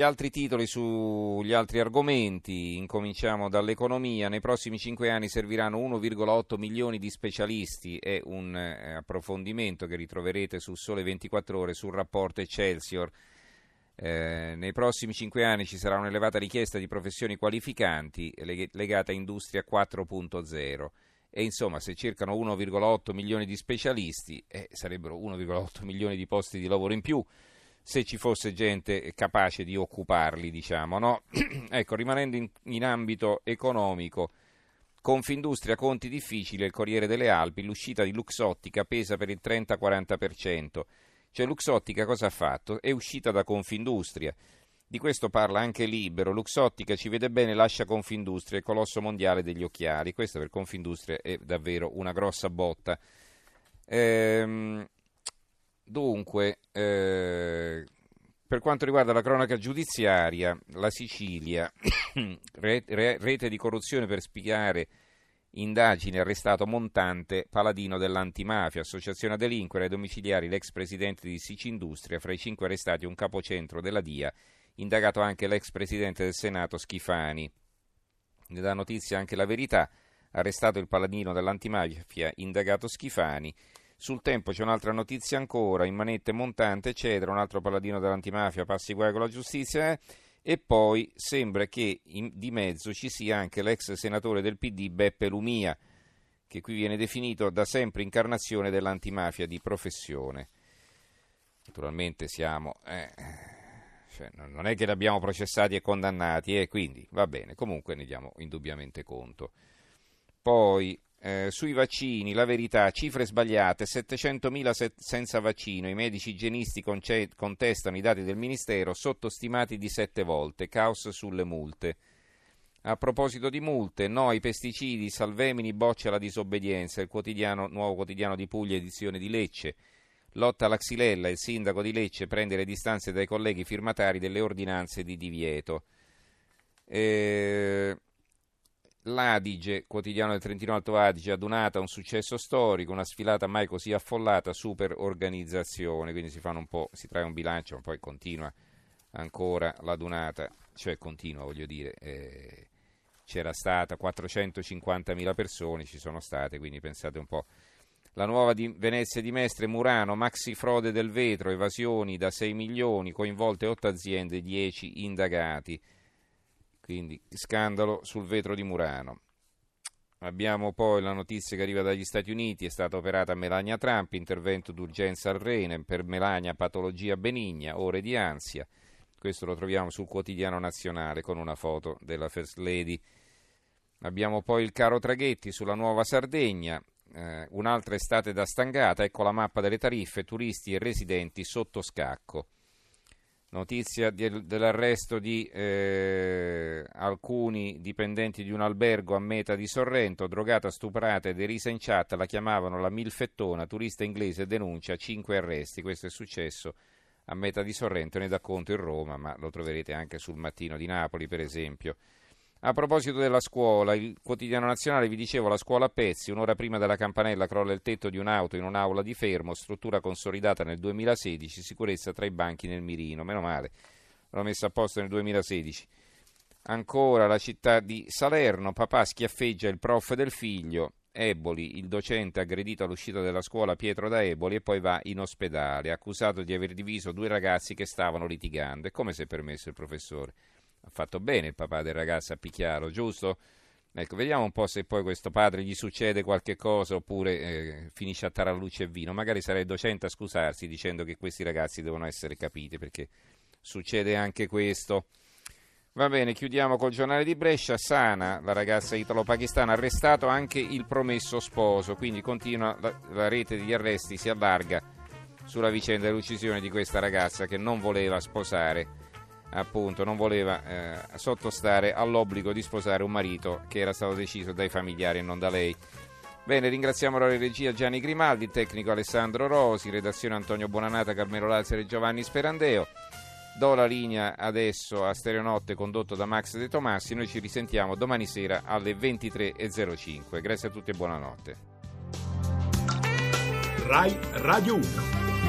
Gli altri titoli sugli altri argomenti, incominciamo dall'economia, nei prossimi cinque anni serviranno 1,8 milioni di specialisti, è un eh, approfondimento che ritroverete su Sole 24 ore sul rapporto Excelsior. Eh, nei prossimi cinque anni ci sarà un'elevata richiesta di professioni qualificanti legate a Industria 4.0 e insomma se cercano 1,8 milioni di specialisti eh, sarebbero 1,8 milioni di posti di lavoro in più se ci fosse gente capace di occuparli, diciamo, no? ecco, rimanendo in, in ambito economico, Confindustria conti difficili, il Corriere delle Alpi, l'uscita di Luxottica pesa per il 30-40%. Cioè Luxottica cosa ha fatto? È uscita da Confindustria. Di questo parla anche Libero. Luxottica ci vede bene, lascia Confindustria, il colosso mondiale degli occhiali. Questa per Confindustria è davvero una grossa botta. Ehm, Dunque, eh, per quanto riguarda la cronaca giudiziaria, la Sicilia, rete di corruzione per spiegare indagine, arrestato Montante, paladino dell'antimafia, associazione a delinquere ai domiciliari, l'ex presidente di Sicindustria, fra i cinque arrestati un capocentro della DIA, indagato anche l'ex presidente del Senato Schifani. Ne dà notizia anche la verità, arrestato il paladino dell'antimafia, indagato Schifani, sul tempo c'è un'altra notizia ancora, in manette montante, eccetera, un altro paladino dell'antimafia, passi guai con la giustizia, eh? e poi sembra che in, di mezzo ci sia anche l'ex senatore del PD Beppe Lumia, che qui viene definito da sempre incarnazione dell'antimafia di professione. Naturalmente siamo... Eh, cioè, non è che li abbiamo processati e condannati, eh, quindi va bene, comunque ne diamo indubbiamente conto. Poi eh, sui vaccini, la verità, cifre sbagliate, 700.000 se- senza vaccino, i medici igienisti conce- contestano i dati del Ministero, sottostimati di sette volte, caos sulle multe. A proposito di multe, no ai pesticidi, Salvemini boccia la disobbedienza, il quotidiano, nuovo quotidiano di Puglia, edizione di Lecce. Lotta alla xylella, il sindaco di Lecce prende le distanze dai colleghi firmatari delle ordinanze di divieto. Eh, L'Adige, quotidiano del Trentino Alto Adige, adunata un successo storico, una sfilata mai così affollata, super organizzazione, quindi si, si trae un bilancio, ma poi continua ancora l'adunata, cioè continua voglio dire, eh, c'era stata 450.000 persone, ci sono state, quindi pensate un po'. La nuova di Venezia di Mestre, Murano, maxi frode del vetro, evasioni da 6 milioni, coinvolte 8 aziende, 10 indagati quindi scandalo sul vetro di Murano. Abbiamo poi la notizia che arriva dagli Stati Uniti, è stata operata Melania Trump, intervento d'urgenza al rene, per Melania patologia benigna, ore di ansia. Questo lo troviamo sul quotidiano nazionale con una foto della First Lady. Abbiamo poi il caro Traghetti sulla nuova Sardegna, eh, un'altra estate da stangata, ecco la mappa delle tariffe, turisti e residenti sotto scacco. Notizia di, dell'arresto di eh, alcuni dipendenti di un albergo a meta di Sorrento, drogata, stuprata e derisa in chat, la chiamavano la milfettona, turista inglese denuncia 5 arresti. Questo è successo a meta di Sorrento, ne dà conto in Roma, ma lo troverete anche sul mattino di Napoli, per esempio. A proposito della scuola, il quotidiano nazionale vi dicevo la scuola a pezzi, un'ora prima della campanella crolla il tetto di un'auto in un'aula di fermo, struttura consolidata nel 2016, sicurezza tra i banchi nel mirino, meno male, l'ho messa a posto nel 2016. Ancora la città di Salerno, papà schiaffeggia il prof del figlio, Eboli, il docente aggredito all'uscita della scuola Pietro da Eboli e poi va in ospedale, accusato di aver diviso due ragazzi che stavano litigando. E come si è permesso il professore? Ha fatto bene il papà del ragazzo a picchiarlo, giusto? Ecco, vediamo un po' se poi questo padre gli succede qualche cosa oppure eh, finisce a taralluce e vino. Magari sarà il docente a scusarsi dicendo che questi ragazzi devono essere capiti perché succede anche questo. Va bene, chiudiamo col giornale di Brescia. Sana, la ragazza italo-pakistana, arrestato anche il promesso sposo, quindi continua la, la rete degli arresti, si allarga sulla vicenda dell'uccisione di questa ragazza che non voleva sposare appunto non voleva eh, sottostare all'obbligo di sposare un marito che era stato deciso dai familiari e non da lei. Bene, ringraziamo la regia Gianni Grimaldi, il tecnico Alessandro Rosi, redazione Antonio Buonanata, Carmelo Lazzaro e Giovanni Sperandeo. Do la linea adesso a Stereonotte condotto da Max De Tomassi. Noi ci risentiamo domani sera alle 23.05. Grazie a tutti e buonanotte. RAI Radio 1